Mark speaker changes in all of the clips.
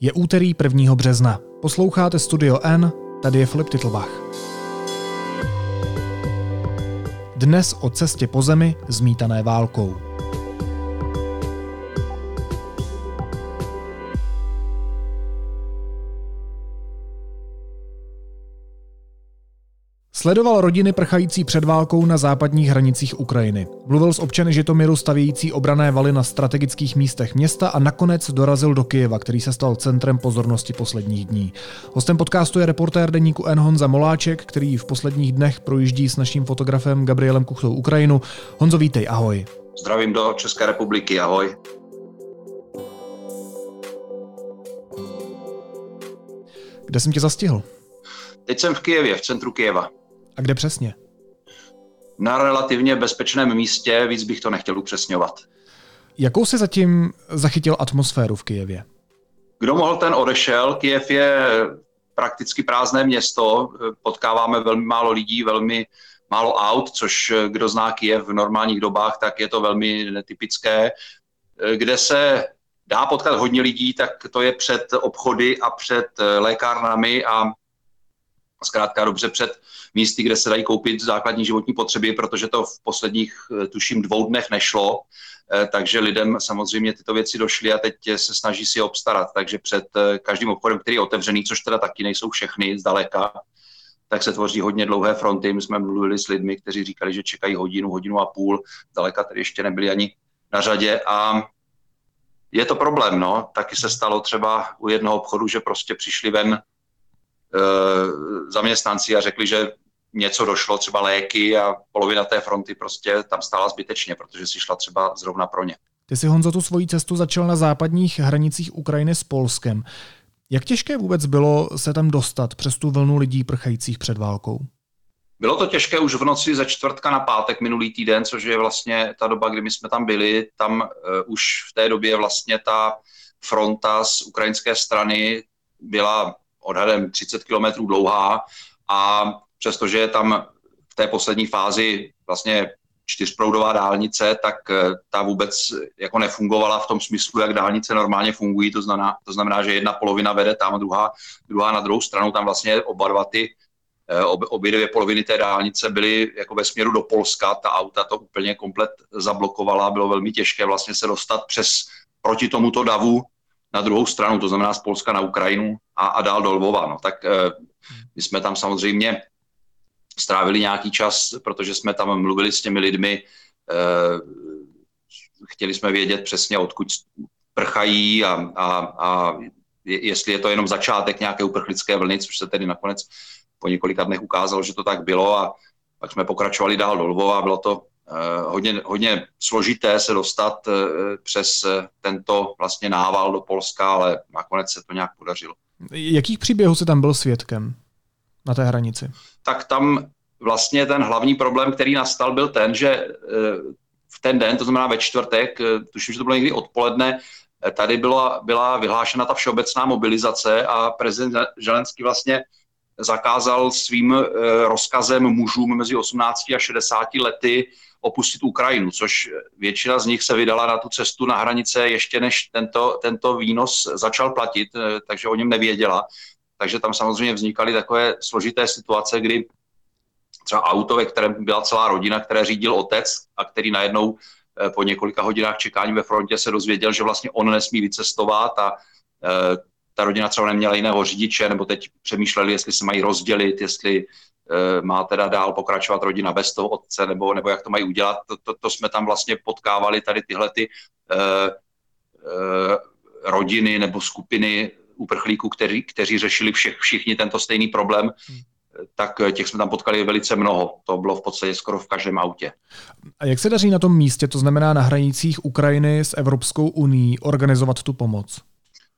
Speaker 1: Je úterý 1. března. Posloucháte Studio N, tady je Filip Titlbach. Dnes o cestě po zemi zmítané válkou. Sledoval rodiny prchající před válkou na západních hranicích Ukrajiny. Mluvil s občany Žitomiru stavějící obrané valy na strategických místech města a nakonec dorazil do Kyjeva, který se stal centrem pozornosti posledních dní. Hostem podcastu je reportér deníku N. Honza Moláček, který v posledních dnech projíždí s naším fotografem Gabrielem Kuchtou Ukrajinu. Honzo, vítej, ahoj.
Speaker 2: Zdravím do České republiky, ahoj.
Speaker 1: Kde jsem tě zastihl?
Speaker 2: Teď jsem v Kijevě, v centru Kijeva.
Speaker 1: A kde přesně?
Speaker 2: Na relativně bezpečném místě, víc bych to nechtěl upřesňovat.
Speaker 1: Jakou si zatím zachytil atmosféru v Kijevě?
Speaker 2: Kdo mohl, ten odešel. Kijev je prakticky prázdné město, potkáváme velmi málo lidí, velmi málo aut, což kdo zná Kijev v normálních dobách, tak je to velmi netypické. Kde se dá potkat hodně lidí, tak to je před obchody a před lékárnami a zkrátka dobře před místy, kde se dají koupit základní životní potřeby, protože to v posledních, eh, tuším, dvou dnech nešlo, eh, takže lidem samozřejmě tyto věci došly a teď se snaží si je obstarat. Takže před eh, každým obchodem, který je otevřený, což teda taky nejsou všechny zdaleka, tak se tvoří hodně dlouhé fronty. My jsme mluvili s lidmi, kteří říkali, že čekají hodinu, hodinu a půl, zdaleka tedy ještě nebyli ani na řadě a je to problém, no. Taky se stalo třeba u jednoho obchodu, že prostě přišli ven zaměstnanci a řekli, že něco došlo, třeba léky a polovina té fronty prostě tam stála zbytečně, protože si šla třeba zrovna pro ně.
Speaker 1: Ty si Honzo tu svoji cestu začal na západních hranicích Ukrajiny s Polskem. Jak těžké vůbec bylo se tam dostat přes tu vlnu lidí prchajících před válkou?
Speaker 2: Bylo to těžké už v noci ze čtvrtka na pátek minulý týden, což je vlastně ta doba, kdy my jsme tam byli. Tam uh, už v té době vlastně ta fronta z ukrajinské strany byla odhadem 30 km dlouhá a přestože je tam v té poslední fázi vlastně čtyřproudová dálnice, tak eh, ta vůbec jako nefungovala v tom smyslu, jak dálnice normálně fungují, to znamená, to znamená že jedna polovina vede tam, druhá, druhá na druhou stranu, tam vlastně oba dva ty eh, obě dvě poloviny té dálnice byly jako ve směru do Polska, ta auta to úplně komplet zablokovala, bylo velmi těžké vlastně se dostat přes proti tomuto davu na druhou stranu, to znamená z Polska na Ukrajinu a, a dál do Lvova. No, tak e, my jsme tam samozřejmě strávili nějaký čas, protože jsme tam mluvili s těmi lidmi, e, chtěli jsme vědět přesně, odkud prchají a, a, a jestli je to jenom začátek nějaké uprchlické vlny, což se tedy nakonec po několika dnech ukázalo, že to tak bylo a pak jsme pokračovali dál do Lvova a bylo to hodně, hodně složité se dostat eh, přes eh, tento vlastně nával do Polska, ale nakonec se to nějak podařilo.
Speaker 1: Jakých příběhů se tam byl svědkem na té hranici?
Speaker 2: Tak tam vlastně ten hlavní problém, který nastal, byl ten, že v ten den, to znamená ve čtvrtek, tuším, že to bylo někdy odpoledne, tady byla, byla vyhlášena ta všeobecná mobilizace a prezident Želenský vlastně zakázal svým rozkazem mužům mezi 18 a 60 lety opustit Ukrajinu, což většina z nich se vydala na tu cestu na hranice ještě než tento, tento výnos začal platit, eh, takže o něm nevěděla. Takže tam samozřejmě vznikaly takové složité situace, kdy třeba auto, ve kterém byla celá rodina, které řídil otec a který najednou eh, po několika hodinách čekání ve frontě se dozvěděl, že vlastně on nesmí vycestovat a eh, ta rodina třeba neměla jiného řidiče, nebo teď přemýšleli, jestli se mají rozdělit, jestli má teda dál pokračovat rodina bez toho otce, nebo, nebo jak to mají udělat. To, to, to jsme tam vlastně potkávali tady tyhle ty uh, uh, rodiny nebo skupiny uprchlíků, kteří, kteří řešili všech, všichni tento stejný problém, hmm. tak těch jsme tam potkali velice mnoho. To bylo v podstatě skoro v každém autě.
Speaker 1: A jak se daří na tom místě, to znamená na hranicích Ukrajiny s Evropskou uní, organizovat tu pomoc?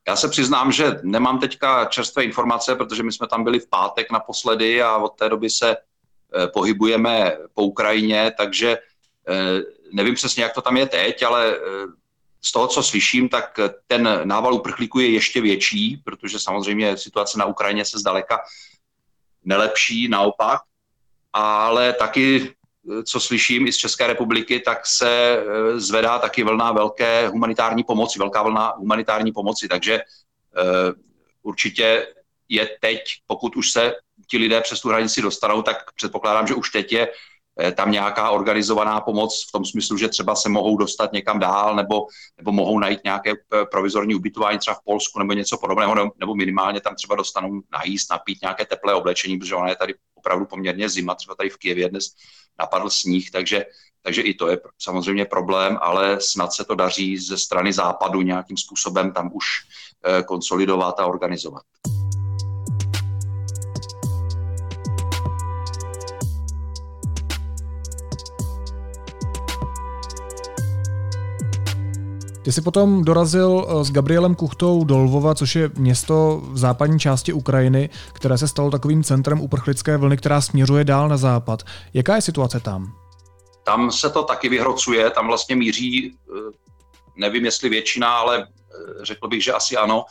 Speaker 2: Já se přiznám, že nemám teďka čerstvé informace, protože my jsme tam byli v pátek naposledy a od té doby se eh, pohybujeme po Ukrajině, takže eh, nevím přesně, jak to tam je teď, ale eh, z toho, co slyším, tak ten nával uprchlíků je ještě větší, protože samozřejmě situace na Ukrajině se zdaleka nelepší, naopak, ale taky co slyším i z České republiky, tak se eh, zvedá taky vlna velké humanitární pomoci, velká vlna humanitární pomoci, takže určitě je teď, pokud už se ti lidé přes tu hranici dostanou, tak předpokládám, že už teď je Eh, tam nějaká organizovaná pomoc v tom smyslu, že třeba se mohou dostat někam dál nebo, nebo mohou najít nějaké eh, provizorní ubytování třeba v Polsku nebo něco podobného, nebo minimálně tam třeba dostanou najíst, napít nějaké teplé oblečení, protože ona je tady opravdu poměrně zima, třeba tady v Kijevě dnes napadl sníh, takže, takže i to je samozřejmě problém, ale snad se to daří ze strany západu nějakým způsobem tam už eh, konsolidovat a organizovat.
Speaker 1: Ty jsi potom dorazil eh, s Gabrielem Kuchtou do Lvova, což je město v západní části Ukrajiny, které se stalo takovým centrem uprchlické vlny, která směřuje dál na západ. Jaká je situace tam?
Speaker 2: Tam se to taky vyhrocuje, tam vlastně míří, eh, nevím jestli většina, ale eh, řekl bych, že asi ano,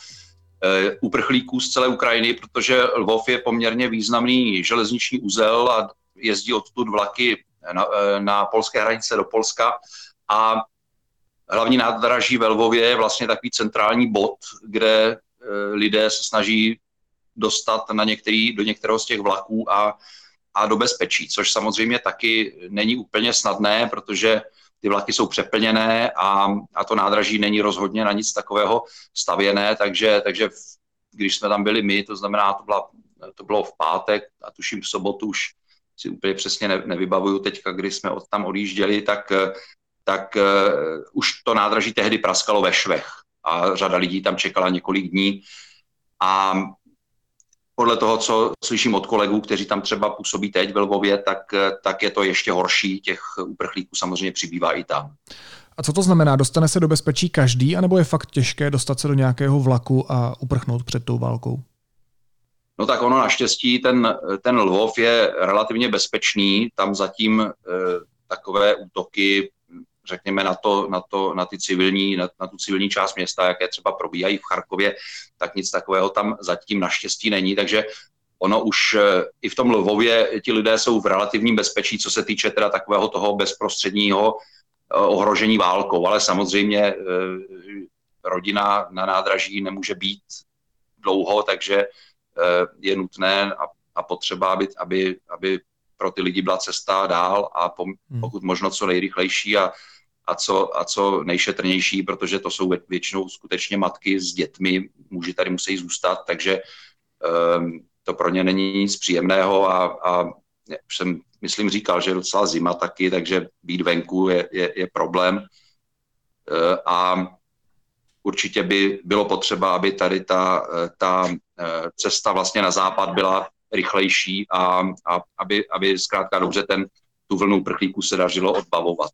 Speaker 2: uprchlíků z celé Ukrajiny, protože Lvov je poměrně významný železniční úzel a jezdí odtud vlaky na, na polské hranice do Polska a hlavní nádraží ve Lvově je vlastně takový centrální bod, kde e, lidé se snaží dostat na některý, do některého z těch vlaků a, a do bezpečí, což samozřejmě taky není úplně snadné, protože ty vlaky jsou přeplněné a, a to nádraží není rozhodně na nic takového stavěné, takže, takže když jsme tam byli my, to znamená, to, byla, to bylo v pátek a tuším v sobotu už si úplně přesně ne, nevybavuju teďka, kdy jsme od tam odjížděli, tak tak uh, už to nádraží tehdy praskalo ve švech a řada lidí tam čekala několik dní. A podle toho, co slyším od kolegů, kteří tam třeba působí teď ve Lvově, tak, tak je to ještě horší. Těch uprchlíků samozřejmě přibývá i tam.
Speaker 1: A co to znamená? Dostane se do bezpečí každý, anebo je fakt těžké dostat se do nějakého vlaku a uprchnout před tou válkou?
Speaker 2: No tak ono naštěstí, ten, ten Lvov je relativně bezpečný, tam zatím e, takové útoky řekněme, na, to, na, to, na, ty civilní, na, na tu civilní část města, jaké třeba probíhají v Charkově, tak nic takového tam zatím naštěstí není, takže ono už eh, i v tom Lvově ti lidé jsou v relativním bezpečí, co se týče teda takového toho bezprostředního eh, ohrožení válkou, ale samozřejmě eh, rodina na nádraží nemůže být dlouho, takže je nutné a, a potřeba, aby, aby, aby pro ty lidi byla cesta dál a hmm. pokud možno co nejrychlejší a a co, a co nejšetrnější, protože to jsou většinou skutečně matky s dětmi, muži tady musí zůstat, takže um, to pro ně není nic příjemného a, a jsem, myslím, říkal, že je docela zima taky, takže být venku je, je, je problém. Uh, a určitě by bylo potřeba, aby tady ta, ta e, cesta vlastně na západ byla rychlejší a, a aby, aby zkrátka dobře ten, tu vlnu prchlíků se dařilo odbavovat.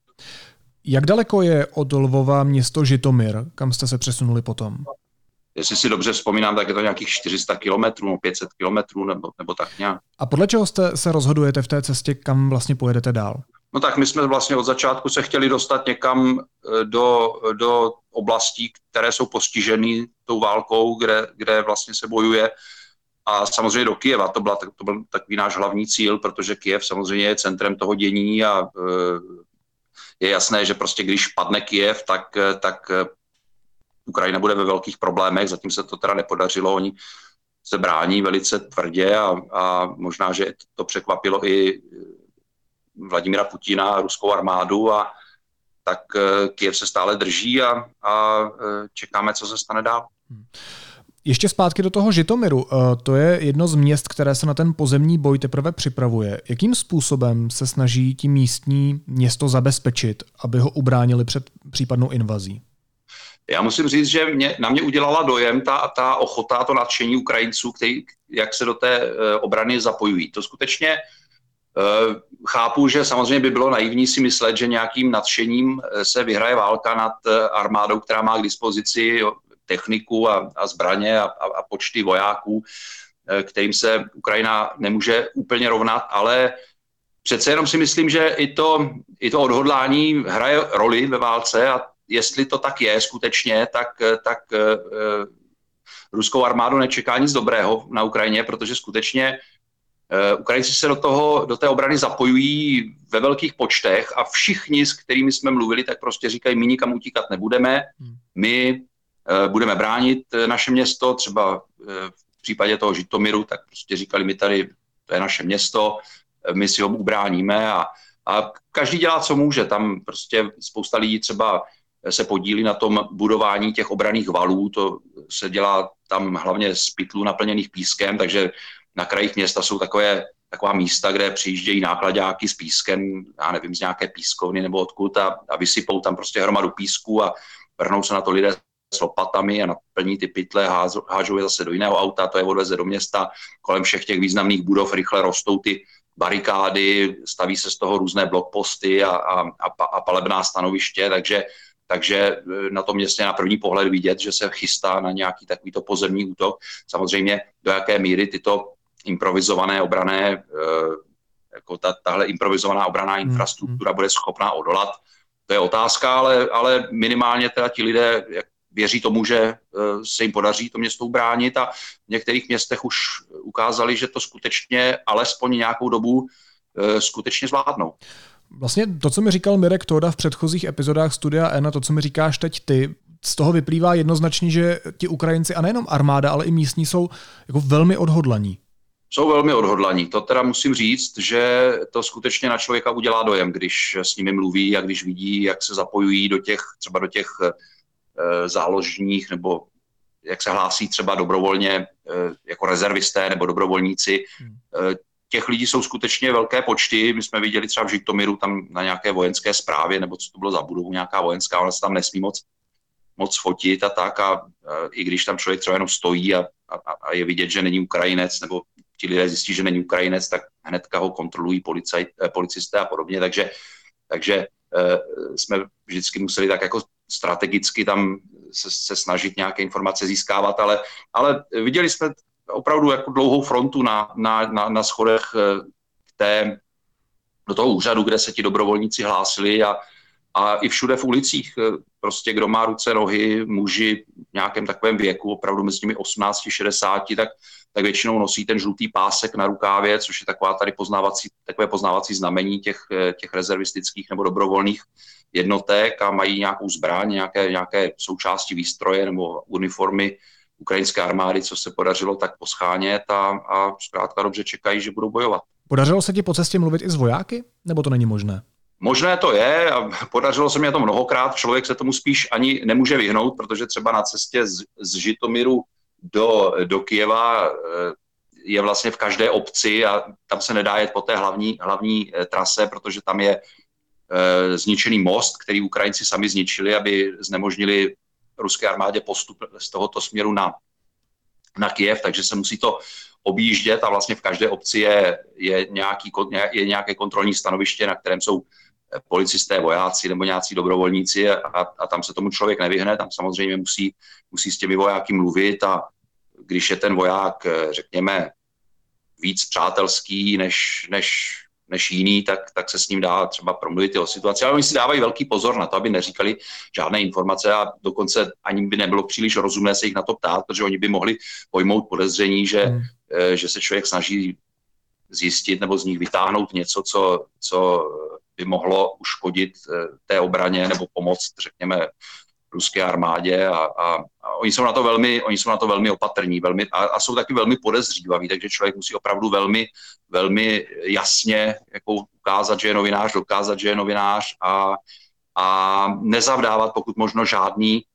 Speaker 1: Jak daleko je od Lvova město Žitomir, kam jste se přesunuli potom?
Speaker 2: Jestli si dobře vzpomínám, tak je to nějakých 400 kilometrů, 500 kilometrů nebo, nebo tak nějak.
Speaker 1: A podle čeho jste se rozhodujete v té cestě, kam vlastně pojedete dál?
Speaker 2: No tak my jsme vlastně od začátku se chtěli dostat někam eh, do, do oblastí, které jsou postiženy tou válkou, kde, kde vlastně se bojuje. A samozřejmě do Kijeva, to, byla, to byl takový náš hlavní cíl, protože Kijev samozřejmě je centrem toho dění a e, je jasné, že prostě když padne Kiev, tak, tak Ukrajina bude ve velkých problémech, zatím se to teda nepodařilo, oni se brání velice tvrdě a, a možná, že to překvapilo i Vladimira Putina a ruskou armádu a tak Kiev se stále drží a, a čekáme, co se stane dál. Hmm.
Speaker 1: Ještě zpátky do toho Žitomiru. Eh, to je jedno z měst, které se na ten pozemní boj teprve připravuje. Jakým způsobem se snaží tím místní město zabezpečit, aby ho ubránili před případnou invazí?
Speaker 2: Já musím říct, že mě, na mě udělala dojem ta, ta ochota, to nadšení Ukrajinců, který, jak se do té e, obrany zapojují. To skutečně e, chápu, že samozřejmě by bylo naivní si myslet, že nějakým nadšením se vyhraje válka nad armádou, která má k dispozici techniku a, a zbraně a, a, a počty vojáků, eh, kterým se Ukrajina nemůže úplně rovnat, ale přece jenom si myslím, že i to, i to odhodlání hraje roli ve válce a jestli to tak je skutečně, tak, tak uh, ruskou armádu nečeká nic dobrého na Ukrajině, protože skutečně Ukrajinci se do, toho, do té obrany zapojují ve velkých počtech a všichni, s kterými jsme mluvili, tak prostě říkají, my nikam utíkat nebudeme, hmm. my budeme bránit naše město, třeba v případě toho Žitomiru, tak prostě říkali, my tady, to je naše město, my si ho ubráníme a, a každý dělá, co může. Tam prostě spousta lidí třeba se podílí na tom budování těch obraných valů, to se dělá tam hlavně z pytlů naplněných pískem, takže na krajích města jsou takové, taková místa, kde přijíždějí nákladáky s pískem, já nevím, z nějaké pískovny nebo odkud a, a vysypou tam prostě hromadu písku a vrhnou se na to lidé s lopatami a naplní ty pytle, hážou je zase do jiného auta, to je odveze do města. Kolem všech těch významných budov rychle rostou ty barikády, staví se z toho různé blokposty a, a, a, a palebná stanoviště, takže takže e, na tom městě na první pohled vidět, že se chystá na nějaký takovýto pozemní útok. Samozřejmě do jaké míry tyto improvizované obrané, e, jako ta, tahle improvizovaná obraná hmm, infrastruktura hmm. bude schopná odolat, to je otázka, ale, ale minimálně teda ti lidé jak věří tomu, že e, se jim podaří to město ubránit a v některých městech už ukázali, že to skutečně alespoň nějakou dobu skutečně zvládnou.
Speaker 1: Vlastně to, co mi říkal Mirek Toda v předchozích epizodách Studia N a to, co mi říkáš teď ty, z toho vyplývá jednoznačně, že ti Ukrajinci a nejenom armáda, ale i místní jsou jako velmi odhodlaní.
Speaker 2: Jsou velmi odhodlaní. To teda musím říct, že to skutečně na člověka udělá dojem, když s nimi mluví a když vidí, jak se zapojují do těch, třeba do těch e, záložních nebo jak se hlásí třeba dobrovolně e, jako rezervisté nebo dobrovolníci. Hmm. E, těch lidí jsou skutečně velké počty. My jsme viděli třeba v Žitomiru tam na nějaké vojenské správě, nebo co to bylo za budovu, nějaká vojenská, ale se tam nesmí moc, moc fotit a tak. A, a i když tam člověk třeba jenom stojí a, a, a je vidět, že není Ukrajinec, nebo ti lidé zjistí, že není Ukrajinec, tak hnedka ho kontrolují policaj, eh, policisté a podobně. Takže, takže eh, jsme vždycky museli tak jako strategicky tam se, se snažit nějaké informace získávat, ale, ale viděli jsme opravdu jako dlouhou frontu na, na, na, na schodech eh, té, do toho úřadu, kde se ti dobrovolníci hlásili a, a i všude v ulicích, eh, prostě kdo má ruce, nohy, muži v nějakém takovém věku, opravdu mezi nimi 18 60, tak, tak většinou nosí ten žlutý pásek na rukávě, což je taková tady poznávací, takové poznávací znamení těch, eh, těch rezervistických nebo dobrovolných jednotek a mají nějakou zbraň, nějaké, nějaké součásti výstroje nebo uniformy, ukrajinské armády, co se podařilo tak poschánět a, a zkrátka dobře čekají, že budou bojovat.
Speaker 1: Podařilo se ti po cestě mluvit i s vojáky, nebo to není možné?
Speaker 2: Možné to je a podařilo se mi to mnohokrát. Člověk se tomu spíš ani nemůže vyhnout, protože třeba na cestě z, z Žitomiru do, do Kijeva eh, je vlastně v každé obci a tam se nedá jet po té hlavní, hlavní eh, trase, protože tam je e, zničený most, který Ukrajinci sami zničili, aby znemožnili ruské armádě postup z tohoto směru na, na Kiev, takže se musí to objíždět a vlastně v každé obci je, je, nějaký, je nějaké kontrolní stanoviště, na kterém jsou policisté, vojáci nebo nějací dobrovolníci a, a tam se tomu člověk nevyhne, tam samozřejmě musí, musí s těmi vojáky mluvit a když je ten voják, eh, řekněme, víc přátelský než, než než jiný, tak, tak se s ním dá třeba promluvit o situaci. Ale oni si dávají velký pozor na to, aby neříkali žádné informace a dokonce ani by nebylo příliš rozumné se jich na to ptát, protože oni by mohli pojmout podezření, že, hmm. Eh, že se člověk snaží zjistit nebo z nich vytáhnout něco, co, co by mohlo uškodit eh, té obraně nebo pomoct, řekněme, ruské armádě a, a, a oni jsou na to velmi, oni jsou na to velmi opatrní velmi, a, a jsou taky velmi podezřívaví, takže člověk musí opravdu velmi, velmi jasně jako ukázat, že je novinář, dokázat, že je novinář a, a nezavdávat pokud možno žádný,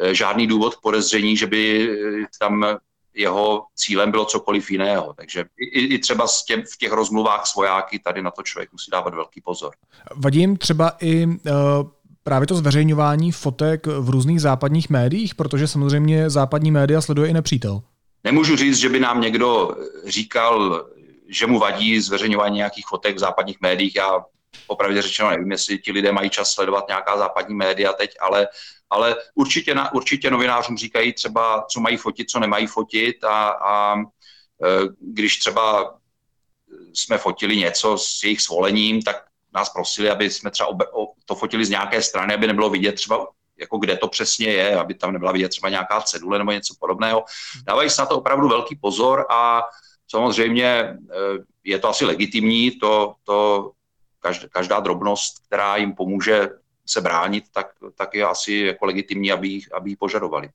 Speaker 2: eh, žádný důvod podezření, že by eh, tam jeho cílem bylo cokoliv jiného. Takže i, i třeba s těm, v těch rozmluvách s vojáky tady na to člověk musí dávat velký pozor.
Speaker 1: Vadím třeba i uh právě to zveřejňování fotek v různých západních médiích, protože samozřejmě západní média sleduje i nepřítel.
Speaker 2: Nemůžu říct, že by nám někdo říkal, že mu vadí zveřejňování nějakých fotek v západních médiích. Já opravdu řečeno nevím, jestli ti lidé mají čas sledovat nějaká západní média teď, ale, ale určitě, na, určitě novinářům říkají třeba, co mají fotit, co nemají fotit a, a e, když třeba jsme fotili něco s jejich svolením, tak nás prosili, aby jsme třeba to fotili z nějaké strany, aby nebylo vidět třeba jako kde to přesně je, aby tam nebyla vidět třeba nějaká cedule nebo něco podobného. Dávají se na to opravdu velký pozor a samozřejmě eh, je to asi legitimní, to, to každá, každá drobnost, která jim pomůže se bránit, tak, tak je asi jako legitimní, aby, aby ji požadovali.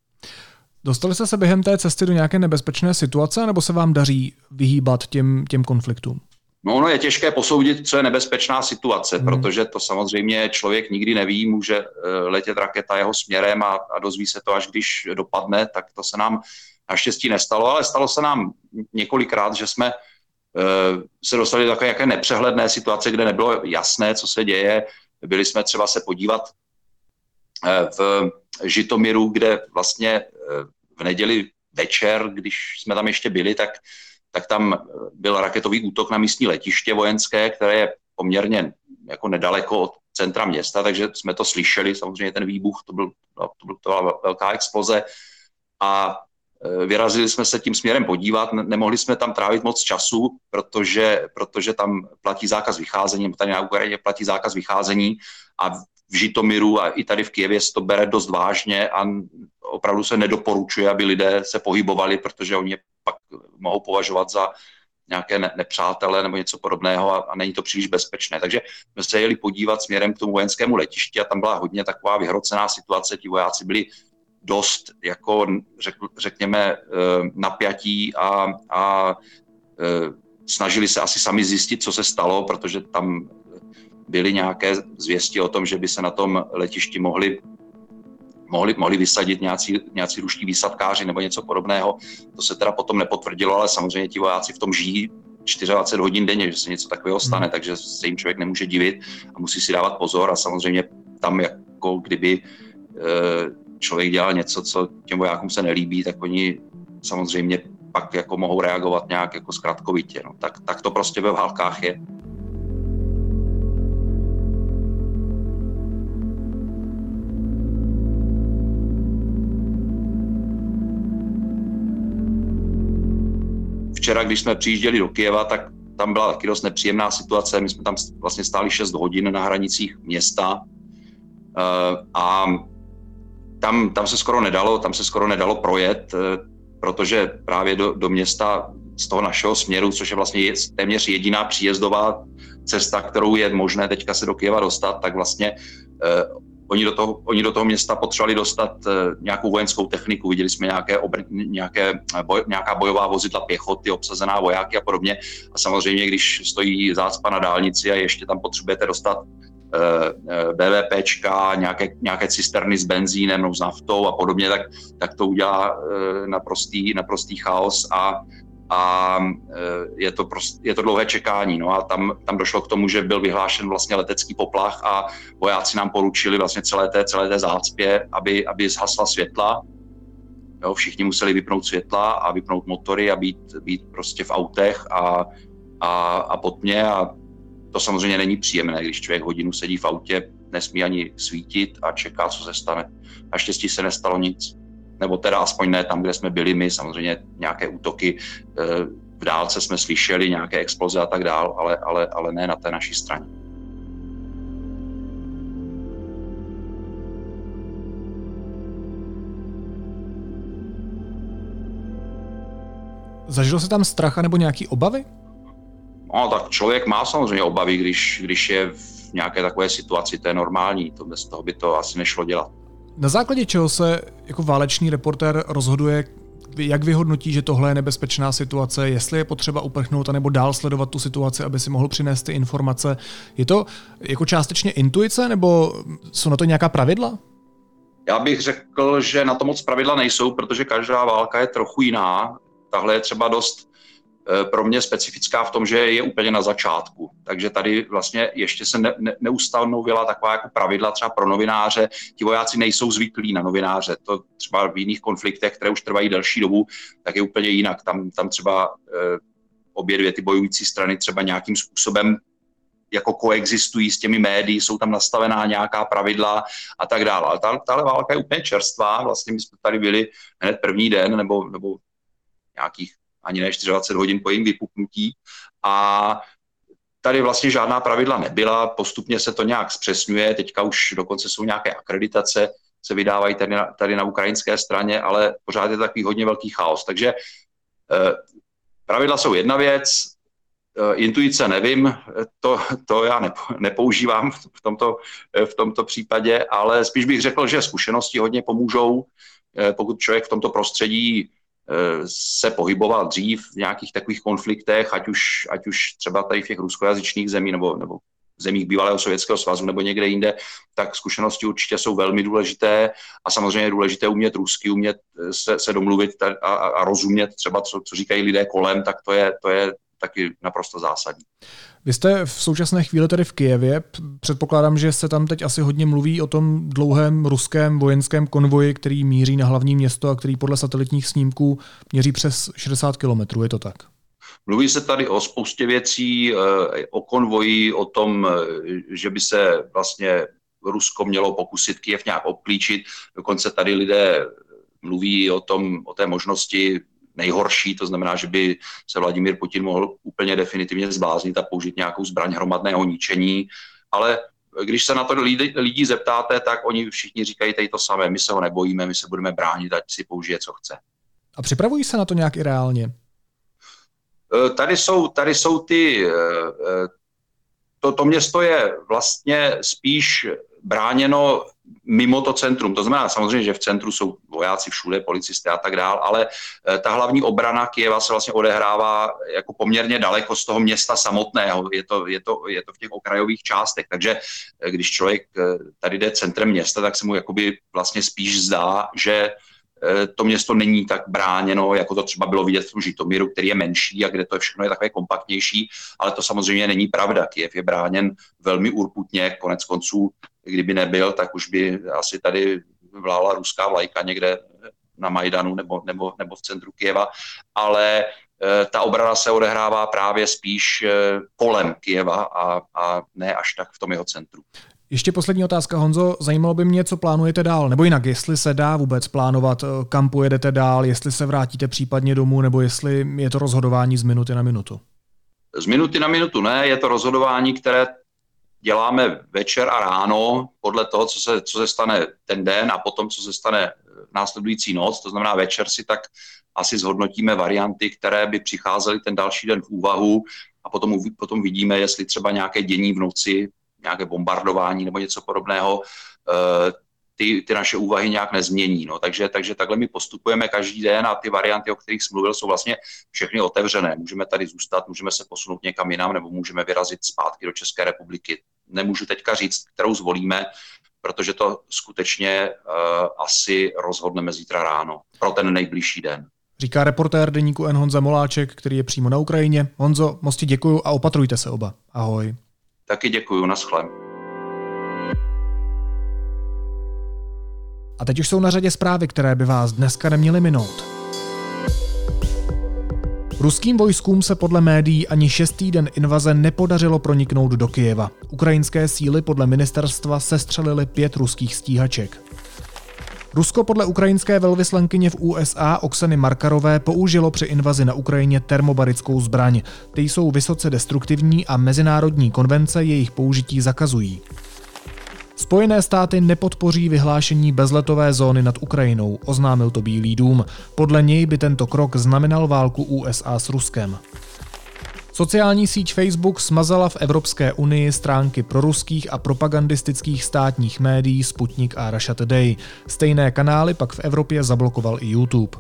Speaker 1: Dostali jste se během té cesty do nějaké nebezpečné situace, nebo se vám daří vyhýbat těm, těm konfliktům?
Speaker 2: No, ono je těžké posoudit, co je nebezpečná situace, hmm. protože to samozřejmě člověk nikdy neví, může eh, letět raketa jeho směrem a, a dozví se to, až když dopadne, tak to se nám naštěstí nestalo, ale stalo se nám několikrát, že jsme se dostali do takové jaké nepřehledné situace, kde nebylo jasné, co se děje. Byli jsme třeba se podívat uh, v Žitomiru, kde vlastně uh, v neděli večer, když jsme tam ještě byli, tak tak tam byl raketový útok na místní letiště vojenské, které je poměrně jako nedaleko od centra města, takže jsme to slyšeli, samozřejmě ten výbuch, to, byl, no, to, byl, to byla velká exploze a vyrazili jsme se tím směrem podívat, nemohli jsme tam trávit moc času, protože, protože tam platí zákaz vycházení, tady na Ukrajině platí zákaz vycházení a v Žitomiru a i tady v Kijevě se to bere dost vážně a opravdu se nedoporučuje, aby lidé se pohybovali, protože oni je pak mohou považovat za nějaké ne- nepřátele nebo něco podobného a, a není to příliš bezpečné. Takže jsme se jeli podívat směrem k tomu vojenskému letišti a tam byla hodně taková vyhrocená situace. Ti vojáci byli dost, jako řek, řekněme, eh, napjatí a, a eh, snažili se asi sami zjistit, co se stalo, protože tam byly nějaké zvěsti o tom, že by se na tom letišti mohli mohli, mohli vysadit nějací, nějací ruští výsadkáři nebo něco podobného. To se teda potom nepotvrdilo, ale samozřejmě ti vojáci v tom žijí 24 hodin denně, že se něco takového stane, hmm. takže se jim člověk nemůže divit a musí si dávat pozor a samozřejmě tam jako kdyby e, člověk dělal něco, co těm vojákům se nelíbí, tak oni samozřejmě pak jako mohou reagovat nějak jako zkratkovitě. No. Tak, tak to prostě ve válkách je. včera, když jsme přijížděli do Kieva, tak tam byla taky dost nepříjemná situace. My jsme tam vlastně stáli 6 hodin na hranicích města eh, a tam, tam se skoro nedalo, tam se skoro nedalo projet, eh, protože právě do, do města z toho našeho směru, což je vlastně téměř jediná příjezdová cesta, kterou je možné teďka se do Kieva dostat, tak vlastně eh, Oni do, toho, oni do toho města potřebovali dostat uh, nějakou vojenskou techniku, viděli jsme nějaké, obr, nějaké eh, boj, nějaká bojová vozidla pěchoty, obsazená vojáky a podobně. A samozřejmě, když stojí zácpa na dálnici a ještě tam potřebujete dostat eh, BVPčka, nějaké, nějaké cisterny s benzínem nebo s naftou a podobně, tak, tak to udělá uh, naprostý, naprostý chaos a a je to, prost, je to dlouhé čekání. No a tam, tam došlo k tomu, že byl vyhlášen vlastně letecký poplach a vojáci nám poručili vlastně celé té, celé té zácpě, aby, aby zhasla světla. Jo, všichni museli vypnout světla a vypnout motory a být, být prostě v autech a, a, a pod mě a to samozřejmě není příjemné, když člověk hodinu sedí v autě, nesmí ani svítit a čeká, co se stane. Naštěstí se nestalo nic nebo teda aspoň ne tam, kde jsme byli my, samozřejmě nějaké útoky eh, v dálce jsme slyšeli, nějaké exploze a tak dál, ale, ale, ale ne na té naší straně.
Speaker 1: Zažil se tam strach nebo nějaký obavy?
Speaker 2: No, tak člověk má samozřejmě obavy, když, když je v nějaké takové situaci, to je normální, to bez toho by to asi nešlo dělat.
Speaker 1: Na základě čeho se jako válečný reportér rozhoduje, jak vyhodnotí, že tohle je nebezpečná situace, jestli je potřeba uprchnout, anebo dál sledovat tu situaci, aby si mohl přinést ty informace. Je to jako částečně intuice, nebo jsou na to nějaká pravidla?
Speaker 2: Já bych řekl, že na to moc pravidla nejsou, protože každá válka je trochu jiná. Tahle je třeba dost pro mě specifická v tom, že je úplně na začátku. Takže tady vlastně ještě se ne, ne, neustanovila taková jako pravidla třeba pro novináře. Ti vojáci nejsou zvyklí na novináře. To třeba v jiných konfliktech, které už trvají delší dobu, tak je úplně jinak. Tam, tam třeba eh, obě dvě ty bojující strany třeba nějakým způsobem jako koexistují s těmi médií, jsou tam nastavená nějaká pravidla a tak dále. Ale tahle válka je úplně čerstvá, vlastně my jsme tady byli hned první den nebo, nebo nějakých ani ne 24 hodin po jejím vypuknutí. A tady vlastně žádná pravidla nebyla, postupně se to nějak zpřesňuje, teďka už dokonce jsou nějaké akreditace, se vydávají tady na, tady na ukrajinské straně, ale pořád je takový hodně velký chaos. Takže eh, pravidla jsou jedna věc, eh, intuice nevím, to, to já nepo, nepoužívám v tomto, v tomto případě, ale spíš bych řekl, že zkušenosti hodně pomůžou, pokud člověk v tomto prostředí se pohyboval dřív v nějakých takových konfliktech, ať už, ať už třeba tady v těch ruskojazyčných zemí nebo, nebo zemích bývalého Sovětského svazu nebo někde jinde, tak zkušenosti určitě jsou velmi důležité a samozřejmě je důležité umět rusky, umět se, se domluvit a, a rozumět třeba, co, co říkají lidé kolem, tak to je, to je taky naprosto zásadní.
Speaker 1: Vy jste v současné chvíli tedy v Kijevě. Předpokládám, že se tam teď asi hodně mluví o tom dlouhém ruském vojenském konvoji, který míří na hlavní město a který podle satelitních snímků měří přes 60 kilometrů. Je to tak?
Speaker 2: Mluví se tady o spoustě věcí, eh, o konvoji, o tom, eh, že by se vlastně Rusko mělo pokusit Kiev nějak obklíčit. Dokonce tady lidé mluví o, tom, o té možnosti nejhorší, to znamená, že by se Vladimír Putin mohl úplně definitivně zbláznit a použít nějakou zbraň hromadného ničení, ale když se na to lidi, lidi zeptáte, tak oni všichni říkají tady to samé, my se ho nebojíme, my se budeme bránit, ať si použije, co chce.
Speaker 1: A připravují se na to nějak i reálně?
Speaker 2: E, tady jsou, tady jsou ty, e, e, to, to město je vlastně spíš bráněno mimo to centrum. To znamená samozřejmě, že v centru jsou vojáci všude, policisté a tak dál, ale eh, ta hlavní obrana Kieva se vlastně odehrává jako poměrně daleko z toho města samotného. Je to, je to, je to v těch okrajových částech, takže eh, když člověk eh, tady jde centrem města, tak se mu jakoby vlastně spíš zdá, že to město není tak bráněno, jako to třeba bylo vidět v tom Žitomíru, který je menší a kde to je všechno je takové kompaktnější, ale to samozřejmě není pravda. Kiev je bráněn velmi urputně, konec konců kdyby nebyl, tak už by asi tady vlála ruská vlajka někde na Majdanu nebo, nebo, nebo v centru Kieva, ale e, ta obrana se odehrává právě spíš e, kolem Kieva a, a ne až tak v tom jeho centru.
Speaker 1: Ještě poslední otázka, Honzo. Zajímalo by mě, co plánujete dál, nebo jinak, jestli se dá vůbec plánovat, e, kam pojedete dál, jestli se vrátíte případně domů, nebo jestli je to rozhodování z minuty na minutu.
Speaker 2: Z minuty na minutu ne, je to rozhodování, které děláme večer a ráno podle toho, co se, co se stane ten den a potom, co se stane v následující noc. To znamená, večer si tak asi zhodnotíme varianty, které by přicházely ten další den v úvahu a potom, potom vidíme, jestli třeba nějaké dění v noci, nějaké bombardování nebo něco podobného, eh, ty, ty naše úvahy nějak nezmění. No. Takže, takže takhle my postupujeme každý den a ty varianty, o kterých jsem mluvil, jsou vlastně všechny otevřené. Můžeme tady zůstat, můžeme se posunout někam jinam nebo můžeme vyrazit zpátky do České republiky. Nemůžu teďka říct, kterou zvolíme, protože to skutečně uh, asi rozhodneme zítra ráno pro ten nejbližší den.
Speaker 1: Říká reportér deníku N. Honza Moláček, který je přímo na Ukrajině. Honzo, moc ti děkuju a opatrujte se oba. Ahoj.
Speaker 2: Taky děkuju, naschle.
Speaker 1: A teď už jsou na řadě zprávy, které by vás dneska neměly minout. Ruským vojskům se podle médií ani šestý den invaze nepodařilo proniknout do Kyjeva. Ukrajinské síly podle ministerstva sestřelily pět ruských stíhaček. Rusko podle ukrajinské velvyslankyně v USA Oksany Markarové použilo při invazi na Ukrajině termobarickou zbraň. Ty jsou vysoce destruktivní a mezinárodní konvence jejich použití zakazují. Spojené státy nepodpoří vyhlášení bezletové zóny nad Ukrajinou, oznámil to Bílý dům. Podle něj by tento krok znamenal válku USA s Ruskem. Sociální síť Facebook smazala v Evropské unii stránky proruských a propagandistických státních médií Sputnik a Russia Today. Stejné kanály pak v Evropě zablokoval i YouTube.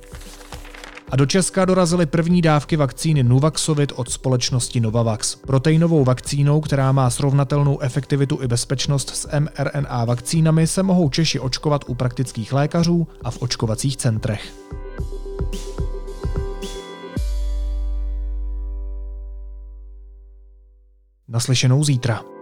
Speaker 1: A do Česka dorazily první dávky vakcíny Nuvaxovit od společnosti Novavax. Proteinovou vakcínou, která má srovnatelnou efektivitu i bezpečnost s mRNA vakcínami, se mohou Češi očkovat u praktických lékařů a v očkovacích centrech. Naslyšenou zítra.